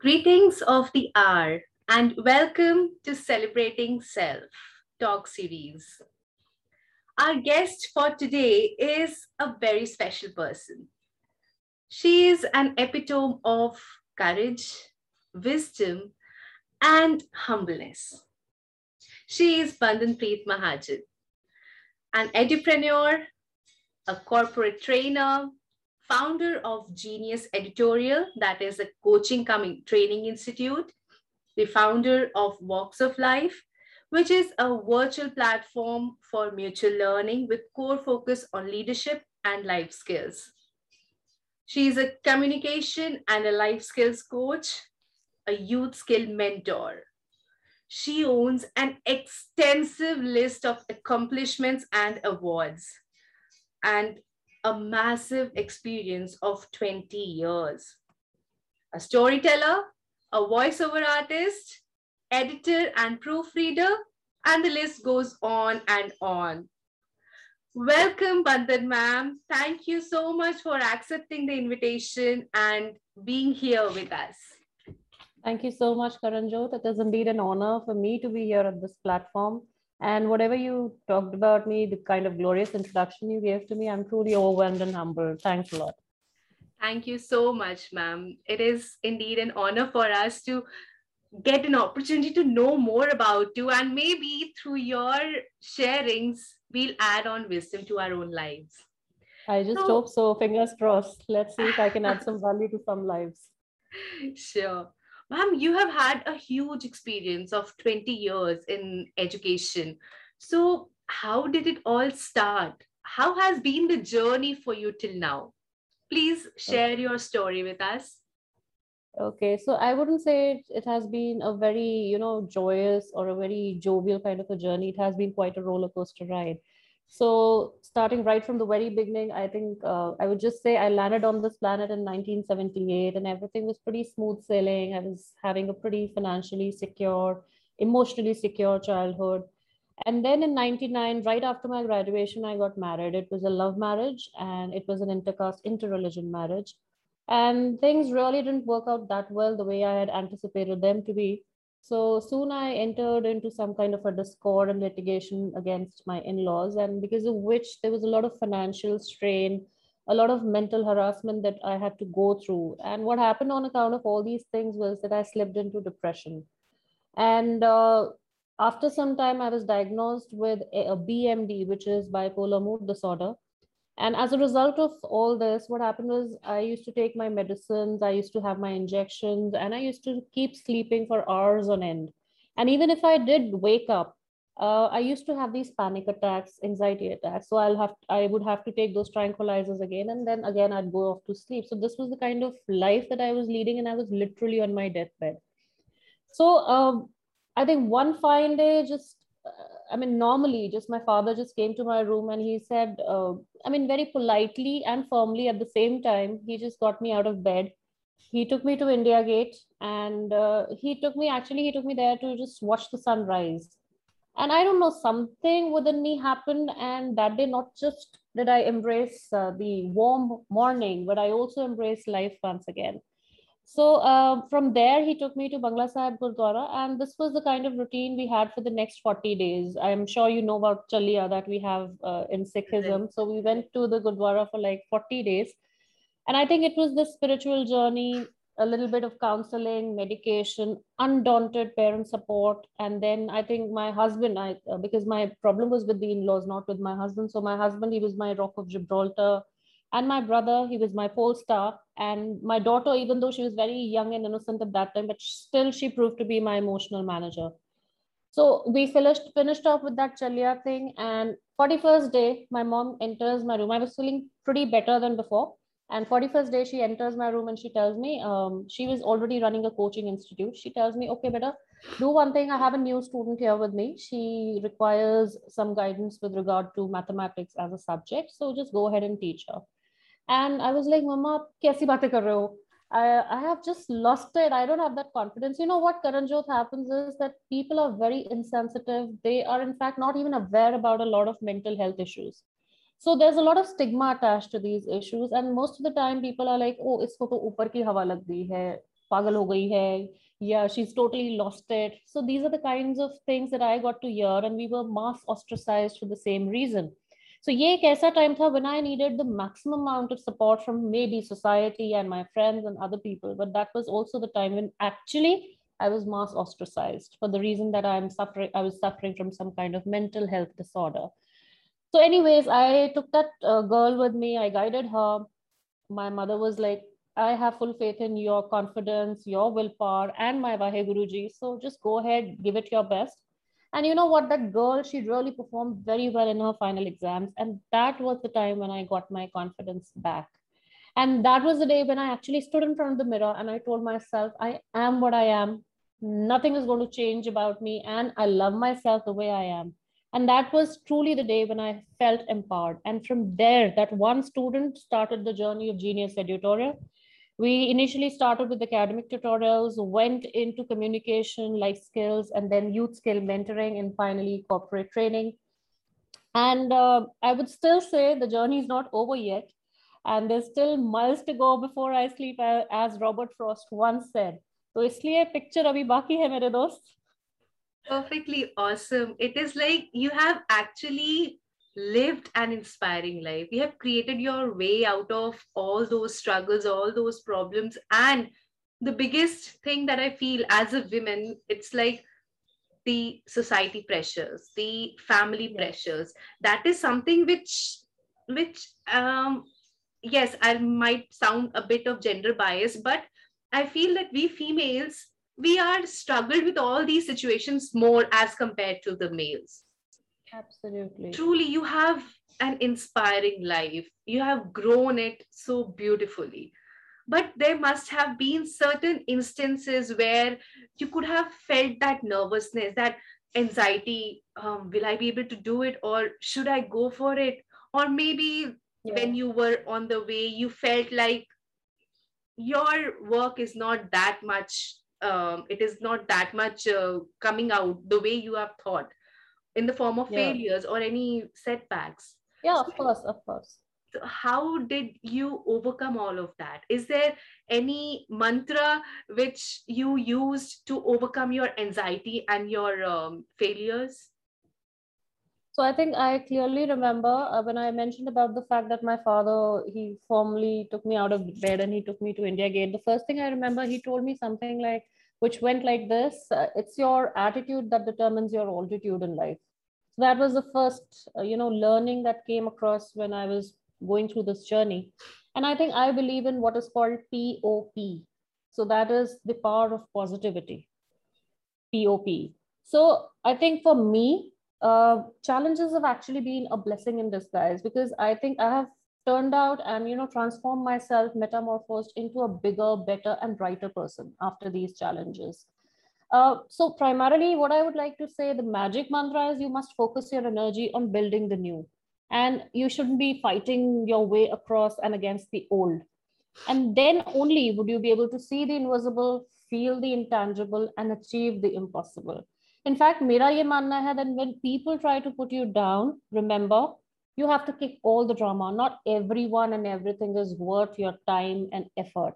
Greetings of the hour and welcome to Celebrating Self talk series. Our guest for today is a very special person. She is an epitome of courage, wisdom, and humbleness. She is Bandanpreet Mahajan, an entrepreneur, a corporate trainer, founder of Genius Editorial, that is a coaching coming training institute, the founder of Walks of Life, which is a virtual platform for mutual learning with core focus on leadership and life skills. She is a communication and a life skills coach, a youth skill mentor. She owns an extensive list of accomplishments and awards. And a massive experience of 20 years. A storyteller, a voiceover artist, editor and proofreader, and the list goes on and on. Welcome, Bandan ma'am. Thank you so much for accepting the invitation and being here with us. Thank you so much, Karanjot. It is indeed an honor for me to be here at this platform and whatever you talked about me, the kind of glorious introduction you gave to me, I'm truly overwhelmed and humbled. Thanks a lot. Thank you so much, ma'am. It is indeed an honor for us to get an opportunity to know more about you. And maybe through your sharings, we'll add on wisdom to our own lives. I just so, hope so. Fingers crossed. Let's see if I can add some value to some lives. Sure. Ma'am, you have had a huge experience of 20 years in education. So, how did it all start? How has been the journey for you till now? Please share your story with us. Okay, so I wouldn't say it, has been a very, you know, joyous or a very jovial kind of a journey. It has been quite a roller coaster ride. So starting right from the very beginning, I think uh, I would just say I landed on this planet in 1978 and everything was pretty smooth sailing. I was having a pretty financially secure, emotionally secure childhood. And then in 99, right after my graduation, I got married. It was a love marriage and it was an intercaste, interreligion marriage. And things really didn't work out that well the way I had anticipated them to be. So soon I entered into some kind of a discord and litigation against my in laws, and because of which there was a lot of financial strain, a lot of mental harassment that I had to go through. And what happened on account of all these things was that I slipped into depression. And uh, after some time, I was diagnosed with a, a BMD, which is bipolar mood disorder and as a result of all this what happened was i used to take my medicines i used to have my injections and i used to keep sleeping for hours on end. And even if i did wake up uh, i used to have these panic attacks anxiety attacks. So i'll have i would have to take those tranquilizers again and then again i'd go off to sleep. So this was the kind of life that i was leading and i was literally on my deathbed. So um, i think one fine day just I mean, normally, just my father just came to my room and he said, uh, I mean, very politely and firmly at the same time, he just got me out of bed. He took me to India Gate and uh, he took me, actually, he took me there to just watch the sunrise. And I don't know, something within me happened. And that day, not just did I embrace uh, the warm morning, but I also embraced life once again. So uh, from there, he took me to Bangla Sahib Gurdwara, and this was the kind of routine we had for the next 40 days. I'm sure you know about Chaliya that we have uh, in Sikhism. So we went to the Gurdwara for like 40 days. And I think it was the spiritual journey, a little bit of counseling, medication, undaunted parent support. And then I think my husband, I, uh, because my problem was with the in laws, not with my husband. So my husband, he was my rock of Gibraltar and my brother he was my pole star and my daughter even though she was very young and innocent at that time but still she proved to be my emotional manager. So we finished finished off with that chaliya thing and 41st day my mom enters my room. I was feeling pretty better than before and 41st day she enters my room and she tells me um, she was already running a coaching institute. She tells me okay better do one thing. I have a new student here with me. She requires some guidance with regard to mathematics as a subject. So just go ahead and teach her and I was like, Mama, kaisi baate kar rahe ho? I, I have just lost it. I don't have that confidence. You know what, Karanjot happens is that people are very insensitive. They are, in fact, not even aware about a lot of mental health issues. So there's a lot of stigma attached to these issues. And most of the time, people are like, oh, isko to upar ki hawa lag hai. pagal ho gayi hai yeah she's totally lost it so these are the kinds of things that i got to hear and we were mass ostracized for the same reason so ye ek time tha when i needed the maximum amount of support from maybe society and my friends and other people but that was also the time when actually i was mass ostracized for the reason that i'm suffering i was suffering from some kind of mental health disorder so anyways i took that uh, girl with me i guided her my mother was like, I have full faith in your confidence, your willpower, and my Vahe Guruji. So just go ahead, give it your best. And you know what? That girl, she really performed very well in her final exams. And that was the time when I got my confidence back. And that was the day when I actually stood in front of the mirror and I told myself, I am what I am. Nothing is going to change about me. And I love myself the way I am. And that was truly the day when I felt empowered. And from there, that one student started the journey of Genius Editorial We initially started with academic tutorials, went into communication, life skills, and then youth skill mentoring, and finally corporate training. And uh, I would still say the journey is not over yet. And there's still miles to go before I sleep, as Robert Frost once said. So इसलिए picture अभी बाकी है मेरे दोस्त perfectly awesome. It is like you have actually lived an inspiring life. You have created your way out of all those struggles, all those problems. And the biggest thing that I feel as a woman, it's like the society pressures, the family pressures. That is something which, which, um, yes, I might sound a bit of gender bias, but I feel that we females we are struggled with all these situations more as compared to the males absolutely. Truly you have an inspiring life. You have grown it so beautifully. But there must have been certain instances where you could have felt that nervousness that anxiety um, will i be able to do it or should i go for it? Or maybe yeah. when you were on the way you felt like your work is not that much um, it is not that much uh, coming out the way you have thought in the form of yeah. failures or any setbacks yeah of course of course so how did you overcome all of that is there any mantra which you used to overcome your anxiety and your um, failures so I think I clearly remember uh, when I mentioned about the fact that my father he formally took me out of bed and he took me to India Gate. The first thing I remember, he told me something like, which went like this: uh, "It's your attitude that determines your altitude in life." So that was the first, uh, you know, learning that came across when I was going through this journey. And I think I believe in what is called POP. So that is the power of positivity. POP. So I think for me, uh, challenges have actually been a blessing in disguise because I think I have turned out and you know transformed myself metamorphosed into a bigger better and brighter person after these challenges. Uh, so primarily what i would like to say the magic mantra is you must focus your energy on building the new. And you shouldn't be fighting your way across and against the old. And then only would you be able to see the invisible feel the intangible and achieve the impossible. In fact mera ye manna hai that when people try to put you down remember you have to kick all the drama. Not everyone and everything is worth your time and effort.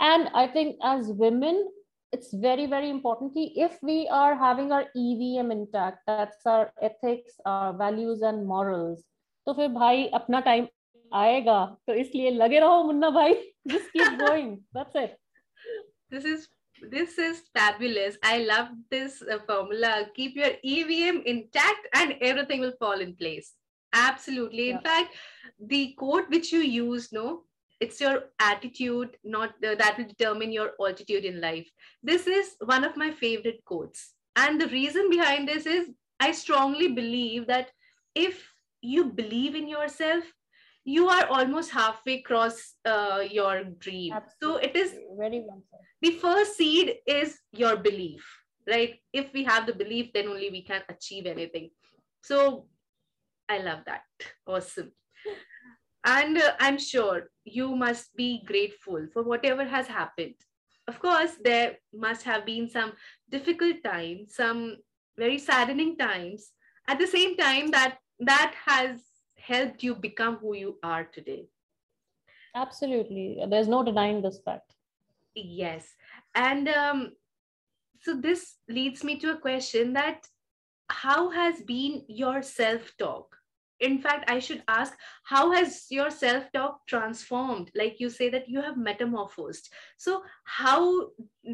And I think as women, it's very very important if we are having our evm intact that's our ethics our values and morals तो फिर भाई अपना time आएगा तो इसलिए लगे रहो मुन्ना भाई just keep going that's it this is this is fabulous. I love this uh, formula. Keep your EVM intact and everything will fall in place. Absolutely. Yeah. In fact, the quote which you use, no, it's your attitude, not uh, that will determine your altitude in life. This is one of my favorite quotes. And the reason behind this is I strongly believe that if you believe in yourself, you are almost halfway across uh, your dream. Absolutely. So it is very well said. The first seed is your belief, right? If we have the belief, then only we can achieve anything. So I love that. Awesome. And uh, I'm sure you must be grateful for whatever has happened. Of course, there must have been some difficult times, some very saddening times. At the same time, that that has helped you become who you are today? Absolutely. There's no denying this fact. yes and um, so this leads me to a question that how has been your self talk in fact i should ask how has your self talk transformed like you say that you have metamorphosed so how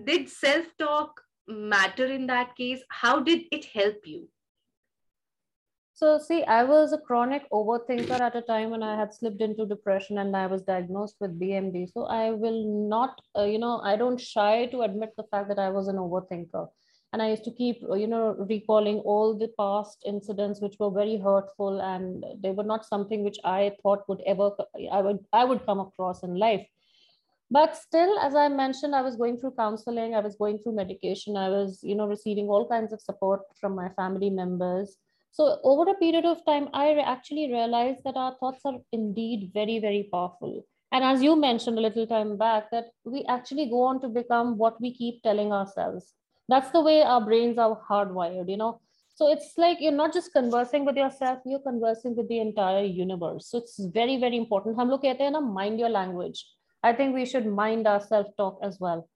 did self talk matter in that case how did it help you so, see, I was a chronic overthinker at a time when I had slipped into depression and I was diagnosed with BMD. So, I will not, uh, you know, I don't shy to admit the fact that I was an overthinker. And I used to keep, uh, you know, recalling all the past incidents which were very hurtful and they were not something which I thought would ever, I would, I would come across in life. But still, as I mentioned, I was going through counseling, I was going through medication, I was, you know, receiving all kinds of support from my family members so over a period of time, I actually realized that our thoughts are indeed very, very powerful. And as you mentioned a little time back, that we actually go on to become what we keep telling ourselves that's the way our brains are hardwired you know? So it's like you're not just conversing with yourself you're conversing with the entire universe. So it's very very important. hum log kehte hain na mind your language. I think we should mind our self talk as well.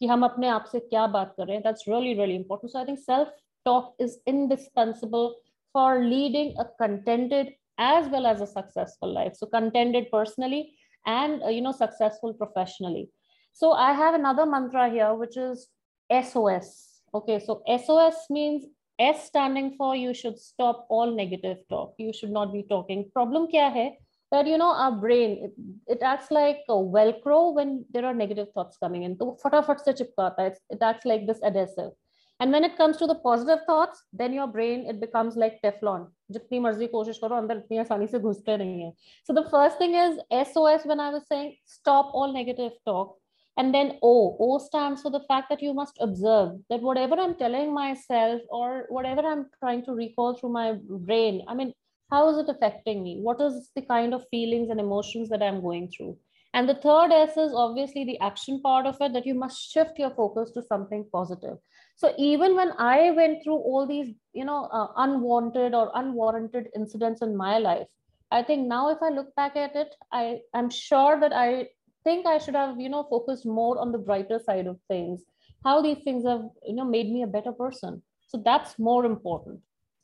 ki hum apne aap se kya baat kar rahe hain that's really really important. So i think self talk is indispensable for leading a contented as well as a successful life. So contented personally and uh, you know successful professionally. So i have another mantra here which is SOS. Okay, so SOS means S standing for you should stop all negative talk. You should not be talking. Problem kya hai? That you know our brain it, it acts like a Velcro when there are negative thoughts coming in. So fatafat se chipkata. It acts like this adhesive. And when it comes to the positive thoughts, then your brain, it becomes like Teflon. जितनी मर्जी कोशिश करो अंदर इतनी आसानी से घुसते नहीं है. So the first thing is SOS when I was saying stop all negative talk. And then O, O stands for the fact that you must observe that whatever I'm telling myself or whatever I'm trying to recall through my brain, I mean, how is it affecting me? What is the kind of feelings and emotions that I'm going through? And the third S is obviously the action part of it that you must shift your focus to something positive. So even when I went through all these, you know, uh, unwanted or unwarranted incidents in my life, I think now if I look back at it, I am sure that I think I should have, you know, focused more on the brighter side of things, how these things have, you know, made me a better person. So that's more important.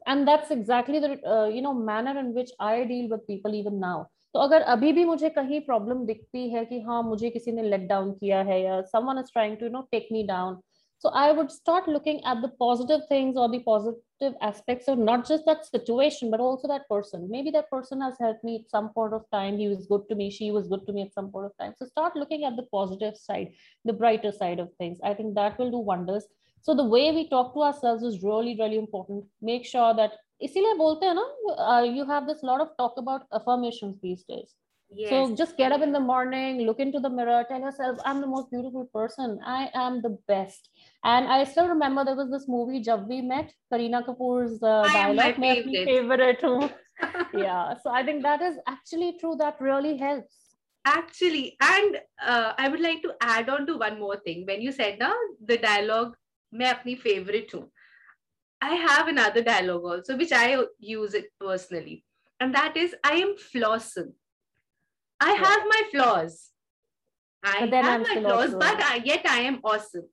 And that's exactly the, uh, you know, manner in which I deal with people even now. तो अगर अभी भी मुझे कहीं problem दिखती है कि हाँ मुझे किसी ने लेट डाउन किया है या someone is trying to know take me down so I would start looking at the positive things or the positive aspects of not just that situation, but also that person. Maybe that person has helped me at some point of time. He was good to me. She was good to me at some point of time. So start looking at the positive side, the brighter side of things. I think that will do wonders. So the way we talk to ourselves is really, really important. Make sure that इसीलिए बोलते हैं ना you have this lot of talk about affirmations these days Yes. So just get up in the morning, look into the mirror, tell yourself, I'm the most beautiful person. I am the best. And I still remember there was this movie, Jab We Met, Kareena Kapoor's uh, dialogue. My favorite. favorite. yeah. So I think that is actually true. That really helps. Actually, and uh, I would like to add on to one more thing. When you said now the dialogue, मैं अपनी favorite I have another dialogue also, which I use it personally. And that is, I am flawsome." I yeah. have my flaws. I have my flaws, but I, yet I am awesome.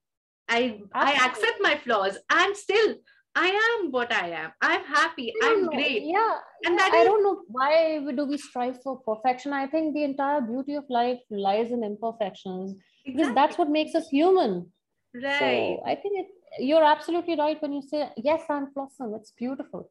I I accept my flaws, and still I am what I am. I'm happy. I'm know. great. Yeah, and that I is, don't know why do we strive for perfection. I think the entire beauty of life lies in imperfections exactly. because that's what makes us human. Right. So I think it, you're absolutely right when you say yes, I'm flawsome. It's beautiful.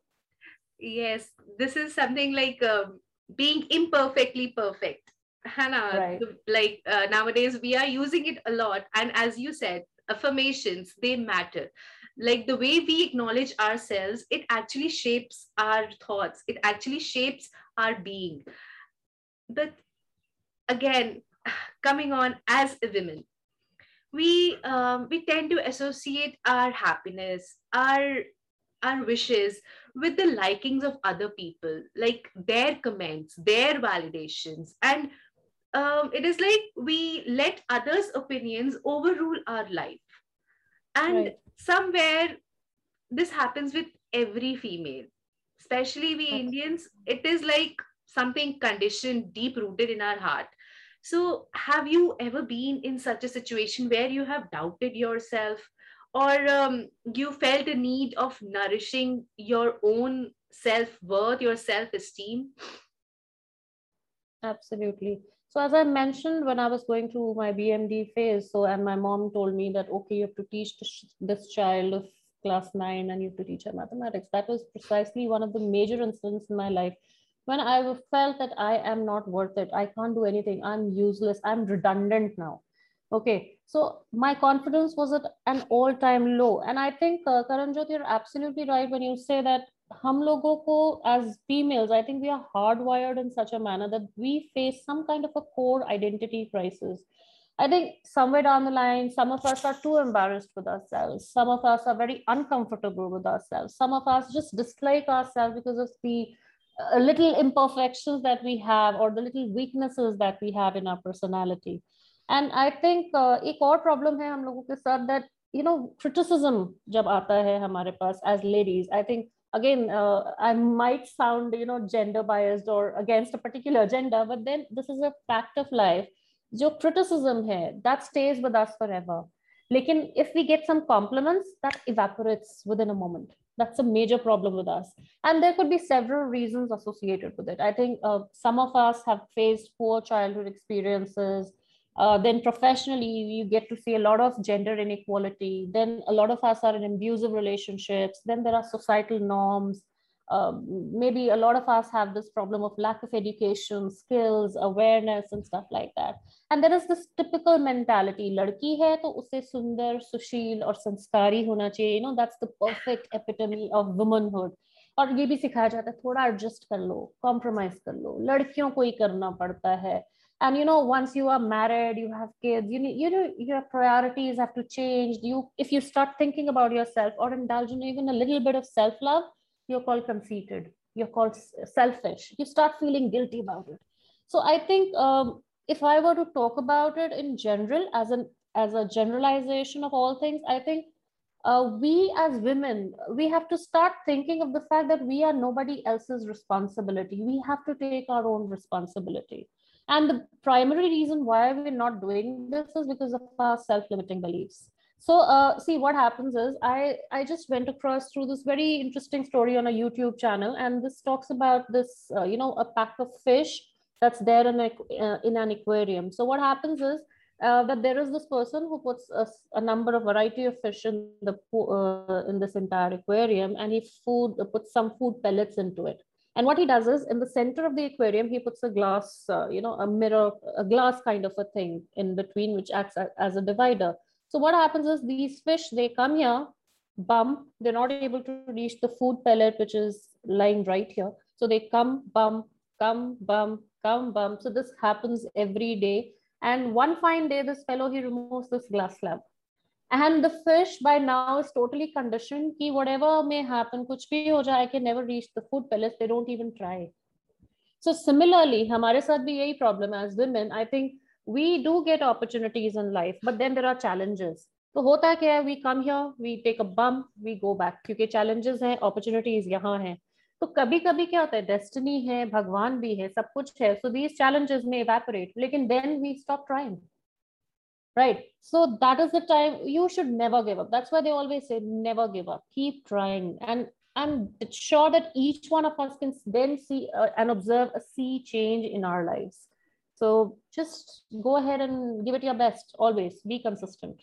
Yes, this is something like. Um, being imperfectly perfect. Hannah right. like uh, nowadays we are using it a lot and as you said affirmations they matter. Like the way we acknowledge ourselves it actually shapes our thoughts. It actually shapes our being. But again coming on as a woman we um, we tend to associate our happiness our our wishes with the likings of other people, like their comments, their validations. And um, it is like we let others' opinions overrule our life. And right. somewhere this happens with every female, especially we Indians. It is like something conditioned, deep rooted in our heart So, have you ever been in such a situation where you have doubted yourself or um, you felt a need of nourishing your own self worth, your self esteem? Absolutely. So, as I mentioned, when I was going through my BMD phase, so and my mom told me that, okay, you have to teach this, child of class nine and you have to teach her mathematics. That was precisely one of the major incidents in my life when I felt that I am not worth it. I can't do anything. I'm useless. I'm redundant now. Okay. So my confidence was at an all time low. And I think, uh, Karanjot, you're absolutely right when you say that hum logo ko as females, I think we are hardwired in such a manner that we face some kind of a core identity crisis I think somewhere down the line, some of us are too embarrassed with ourselves. Some of us are very uncomfortable with ourselves. Some of us just dislike ourselves because of the uh, little imperfections that we have or the little weaknesses that we have in our personality. And I think uh, एक और problem है हम लोगों के साथ that you know criticism जब आता है हमारे पास as ladies, I think again uh, I might sound you know gender biased or against a particular gender, but then this is a fact of life जो criticism है that stays with us forever लेकिन if we get some compliments that evaporates within a moment that's a major problem with us and there could be several reasons associated with it i think uh, some of us have faced poor childhood experiences uh, then professionally you get to see a lot of gender inequality then a lot of us are in abusive relationships then there are societal norms um, maybe a lot of us have this problem of lack of education, skills, awareness, and stuff like that. And there is this typical mentality: ladki hai to usse sundar, sushil, or sanskari hona chahiye. You know, that's the perfect epitome of womanhood. और ये भी सिखाया जाता है थोड़ा adjust कर लो compromise कर लो लड़कियों को ही करना पड़ता है and you know once you are married you have kids you need, you know your priorities have to change you if you start thinking about yourself or indulge in even a little bit of self love you're called conceited, you're called selfish. You start feeling guilty about it. So I think um, if I were to talk about it in general, as an as a generalization of all things, I think uh, we as women, we have to start thinking of the fact that we are nobody else's responsibility. We have to take our own responsibility. And the primary reason why we're not doing this is because of our self-limiting beliefs. So uh, see what happens is I, I just went across through this very interesting story on a YouTube channel and this talks about this, uh, you know, a pack of fish that's there in, a, uh, in an aquarium. So what happens is uh, that there is this person who puts a, a, number of variety of fish in the uh, in this entire aquarium and he food puts some food pellets into it. And what he does is in the center of the aquarium, he puts a glass, uh, you know, a mirror, a glass kind of a thing in between, which acts as a divider. So what happens is these fish, they come here, bump, they're not able to reach the food pellet, which is lying right here. So they come, bump, come, bump, come, bump. So this happens every day. And one fine day, this fellow, he removes this glass slab. And the fish by now is totally conditioned कि whatever may happen, कुछ भी हो जाए, I can never reach the food pellets. They don't even try. So similarly, हमारे साथ भी यही problem as women. I think we do get opportunities in life but then there are challenges तो होता क्या है we come here we take a bomb we go back क्योंकि challenges हैं opportunities यहाँ हैं तो कभी कभी क्या होता है डेस्टिनी है भगवान भी है सब कुछ है so these challenges may evaporate लेकिन then we stop trying right so that is the time you should never give up that's why they always say never give up keep trying and i'm sure that each one of us can then see uh, and observe a sea change in our lives so just go ahead and give it your best. Always be consistent.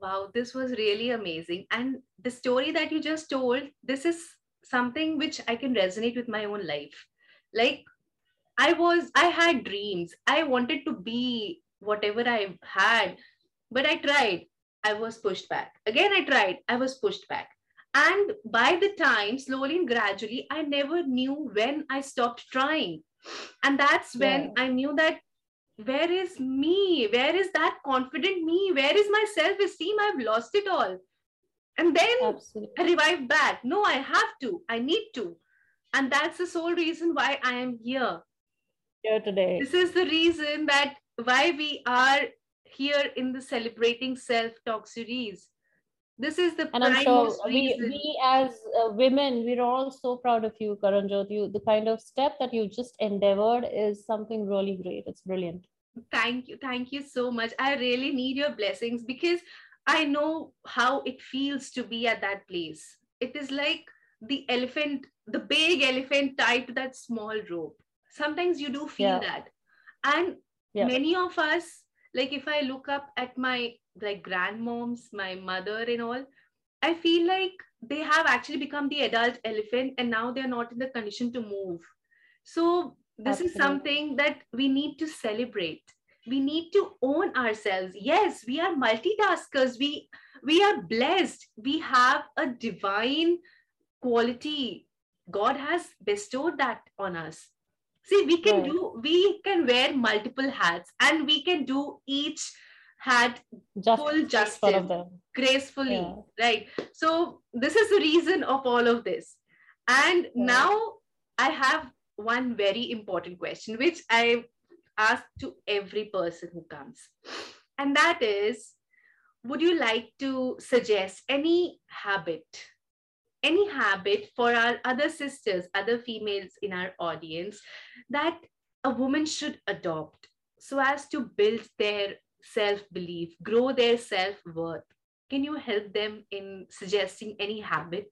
Wow, this was really amazing. And the story that you just told, this is something which I can resonate with my own life. Like I was, I had dreams. I wanted to be whatever I had, but I tried. I was pushed back. Again, I tried. I was pushed back. And by the time, slowly and gradually, I never knew when I stopped trying and that's when yeah. i knew that where is me where is that confident me where is my self-esteem i've lost it all and then Absolutely. i revived back no i have to i need to and that's the sole reason why i am here here today this is the reason that why we are here in the celebrating self talk series this is the and i'm sure we, we as uh, women we're all so proud of you karanjot you the kind of step that you just endeavored is something really great it's brilliant Thank you. Thank you so much. I really need your blessings because I know how it feels to be at that place. It is like the elephant, the big elephant tied to that small rope. Sometimes you do feel Yeah. that. And Yeah. many of us, like if I look up at my like grandmoms, my mother and all, I feel like they have actually become the adult elephant and now they're not in the condition to move. So this is something that we need to celebrate. We need to own ourselves. Yes, we are multitaskers. We we are blessed. We have a divine quality. God has bestowed that on us. See, we can Right. do, we can wear multiple hats and we can do each hat Just full justice gracefully Yeah. right? So this is the reason of all of this. And now i have one very important question which i ask to every person who comes. And that is would you like to suggest any habit any habit for our other sisters other females in our audience that a woman should adopt so as to build their self belief grow their self worth can you help them in suggesting any habit?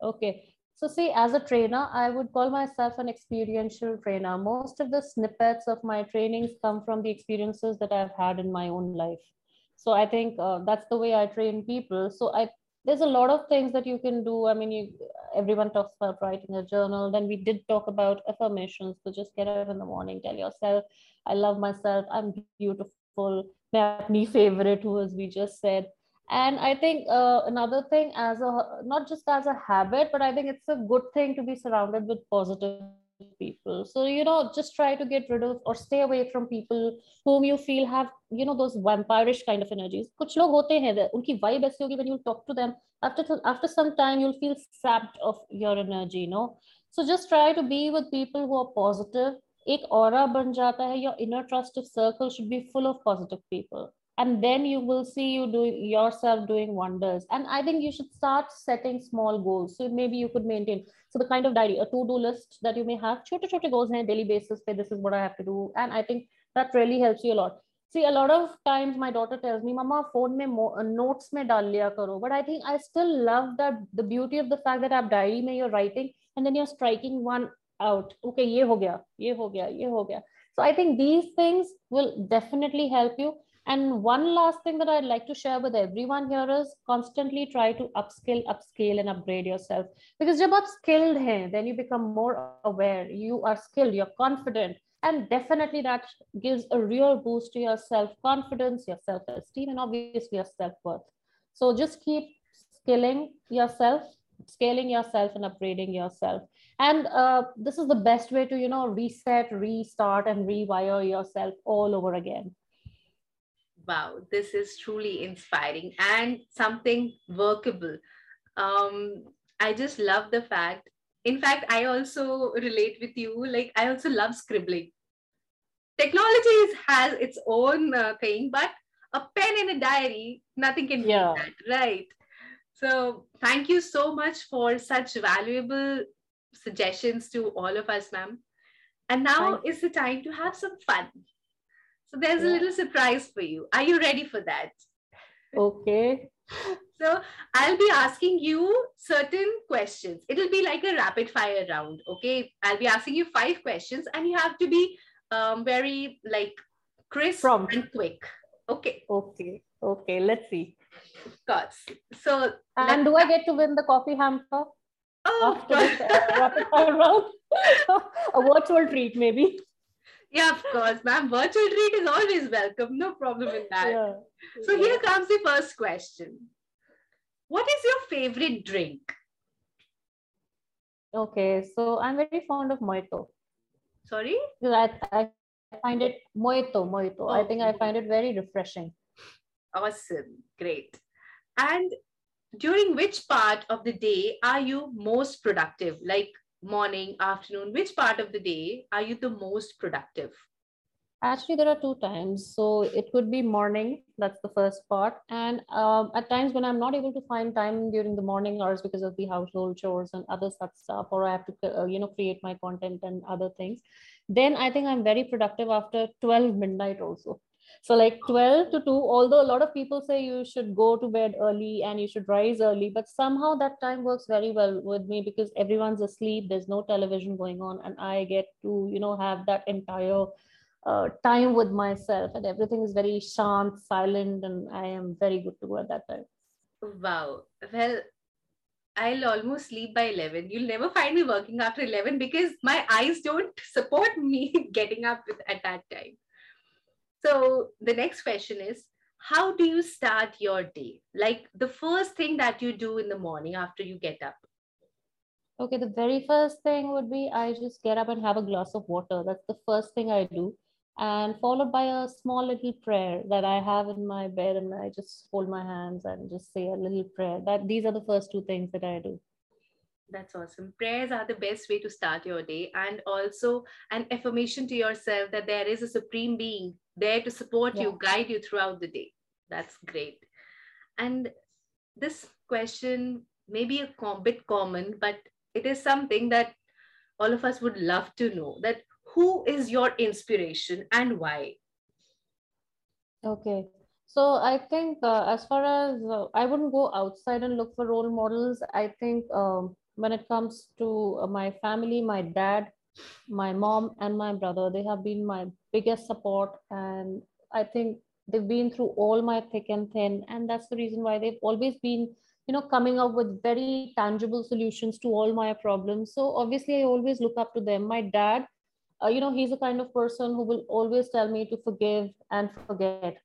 Okay. So see, as a trainer, I would call myself an experiential trainer. Most of the snippets of my trainings come from the experiences that I've had in my own life. So I think uh, that's the way I train people. So I there's a lot of things that you can do. I mean, you, everyone talks about writing a journal. Then we did talk about affirmations. So just get up in the morning, tell yourself, I love myself, I'm beautiful. My favorite, who as we just said and i think uh, another thing as a not just as a habit but i think it's a good thing to be surrounded with positive people. So you know just try to get rid of or stay away from people whom you feel have you know those vampirish kind of energies. kuch log hote hain unki vibe aise hogi when you talk to them. After after some time you'll feel sapped of your energy you know. So just try to be with people who are positive. एक aura ban jata hai your inner trusted circle should be full of positive people and then you will see you doing yourself doing wonders. And i think you should start setting small goals. So maybe you could maintain so the kind of diary a to-do list that you may have chote chote goals hain daily basis pe this is what i have to do. And i think that really helps you a lot. See a lot of times my daughter tells me mama phone mein mo- notes mein dal liya karo but i think i still love that the beauty of the fact that aap diary mein you're writing and then you're striking one out. Okay ye ho gaya ye ho gaya ye ho gaya so i think these things will definitely help you and one last thing that I'd like to share with everyone here is constantly try to upskill, upscale, and upgrade yourself. Because you're skilled here, then you become more aware. You are skilled, you're confident. And definitely that gives a real boost to your self confidence, your self esteem, and obviously your self worth. So just keep skilling yourself scaling yourself and upgrading yourself and uh, this is the best way to you know reset restart and rewire yourself all over again Wow, this is truly inspiring and something workable. Um, I just love the fact. In fact, I also relate with you. Like, I also love scribbling. Technology has its own uh, thing, but a pen and a diary, nothing can beat Yeah. that, right? So, thank you so much for such valuable suggestions to all of us, ma'am. And now is the time to have some fun. So there's a little surprise for you. Are you ready for that? Okay. So I'll be asking you certain questions. It'll be like a rapid fire round. Okay. I'll be asking you five questions and you have to be um, very like crisp Prompt. and quick. Okay. Okay. Okay. Let's see. Of course. So And do I get to win the coffee hamper oh, after this uh, rapid fire round? A virtual treat, maybe. Yeah, of course, ma'am. Virtual treat is always welcome. No problem in that. Yeah. So here comes the first question. What is your favorite drink? Okay. So I'm very fond of mojito. Sorry? I, I find it mojito, mojito. I think I Oh. find it very refreshing. Awesome. Great. And during which part of the day are you most productive? Like morning, afternoon, which part of the day are you the most productive? Actually, there are two times. So it could be morning, that's the first part. And um, at times when I'm not able to find time during the morning hours because of the household chores and other such stuff, or I have to, uh, you know, create my content and other things. then i think i'm very productive after 12 midnight also so like 12 to 2 although a lot of people say you should go to bed early and you should rise early but somehow that time works very well with me because everyone's asleep there's no television going on and i get to you know have that entire uh, time with myself and everything is very shant silent and i am very good to go at that time wow well I'll almost sleep by 11. You'll never find me working after 11 because my eyes don't support me getting up at that time. So the next question is how do you start your day? Like the first thing that you do in the morning after you get up? Okay, the very first thing would be I just get up and have a glass of water. That's the first thing I do. And followed by a small little prayer that I have in my bed, and I just hold my hands and just say a little prayer. That these are the first two things that I do. That's awesome. Prayers are the best way to start your day, and also an affirmation to yourself that there is a supreme being there to support yeah. you, guide you throughout the day. That's great. And this question may be a com- bit common, but it is something that all of us would love to know that who is your inspiration and why? Okay. So I think uh, as far as uh, I wouldn't go outside and look for role models. I think um, when it comes to uh, my family, my dad, my mom, and my brother, they have been my biggest support. And I think they've been through all my thick and thin. And that's the reason why they've always been, you know, coming up with very tangible solutions to all my problems. So obviously, I always look up to them. My dad, uh, you know, he's a kind of person who will always tell me to forgive and forget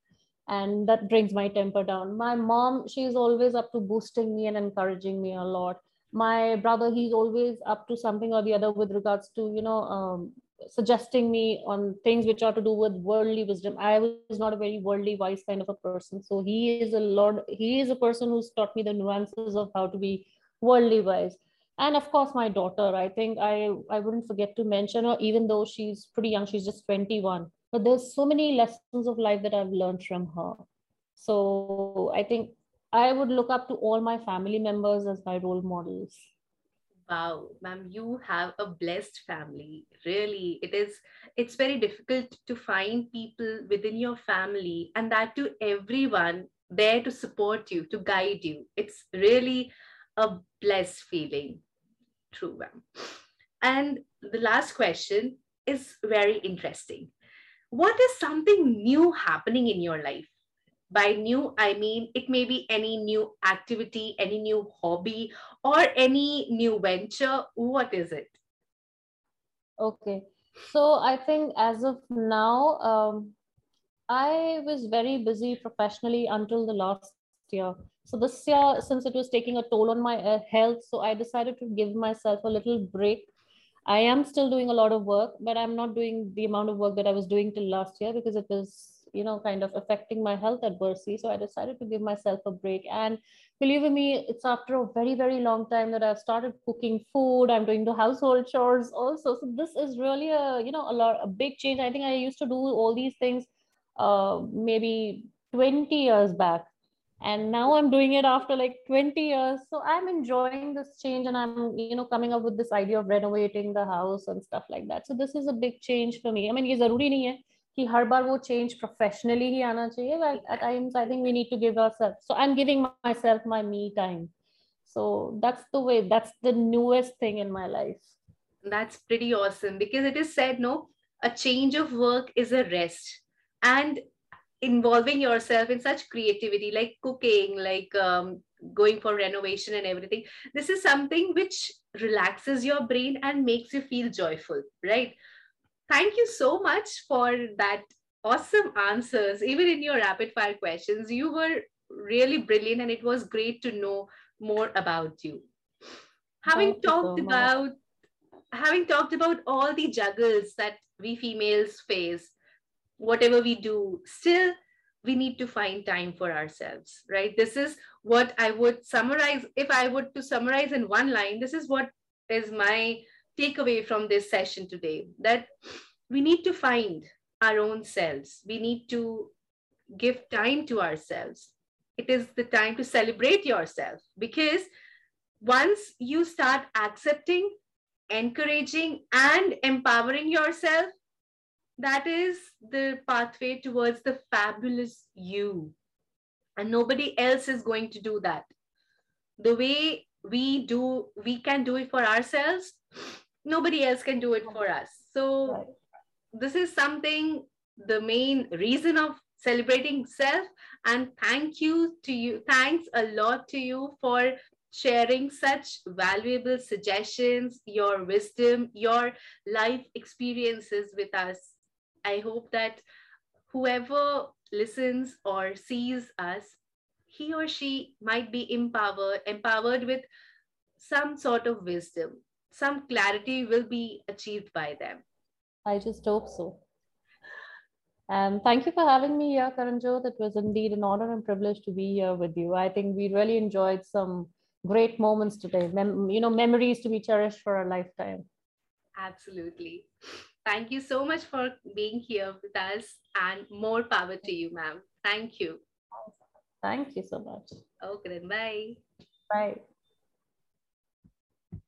and that brings my temper down my mom she's always up to boosting me and encouraging me a lot my brother he's always up to something or the other with regards to you know um, suggesting me on things which are to do with worldly wisdom. I was not a very worldly wise kind of a person. So he is a lord he is a person who's taught me the nuances of how to be worldly wise. And of course my daughter i think i i wouldn't forget to mention her even though she's pretty young she's just 21 but there's so many lessons of life that i've learned from her. So i think I would look up to all my family members as my role models. Wow, ma'am, you have a blessed family. Really, it is. It's very difficult to find people within your family, and that to everyone there to support you, to guide you. It's really a blessed feeling. True, ma'am. And the last question is very interesting. What is something new happening in your life? By new i mean it may be any new activity any new hobby or any new venture. What is it? Okay. So i think as of now um, i was very busy professionally until the last year. So this year since it was taking a toll on my uh, health so i decided to give myself a little break. I am still doing a lot of work but i'm not doing the amount of work that i was doing till last year because it was you know kind of affecting my health adversely. So i decided to give myself a break. And believe me it's after a very very long time that i've started cooking food. I'm doing the household chores also. So this is really a you know a lot a big change. I think i used to do all these things uh, maybe 20 years back. And now i'm doing it after like 20 years. So i'm enjoying this change and i'm you know coming up with this idea of renovating the house and stuff like that. So this is a big change for me. I mean ye zaruri nahi कि हर बार वो change professionally ही आना चाहिए at times i think we need to give ourselves so i'm giving myself my me time so that's the way that's the newest thing in my life that's pretty awesome because it is said no a change of work is a rest and involving yourself in such creativity like cooking like um, going for renovation and everything this is something which relaxes your brain and makes you feel joyful right Thank you so much for that awesome answers. Even in your rapid fire questions, you were really brilliant and it was great to know more about you. Having thank talked you so about having talked about all the juggles that we females face, whatever we do, still we need to find time for ourselves, right? This is what I would summarize. If I would to summarize in one line, this is what is my takeaway from this session today that we need to find our own selves. We need to give time to ourselves. It is the time to celebrate yourself because once you start accepting encouraging and empowering yourself, that is the pathway towards the fabulous you. And nobody else is going to do that. The way we do, we can do it for ourselves, nobody else can do it for us. So, right. this is something the main reason of celebrating self and thank you to you thanks a lot to you for sharing such valuable suggestions your wisdom your life experiences with us i hope that whoever listens or sees us he or she might be empowered empowered with some sort of wisdom some clarity will be achieved by them i just hope so and thank you for having me here, Karanjot. It was indeed an honor and privilege to be here with you. I think we really enjoyed some great moments today, Mem- you know, memories to be cherished for a lifetime. Absolutely. Thank you so much for being here with us and more power to you, ma'am. Thank you. Thank you so much. Okay, then bye. Bye.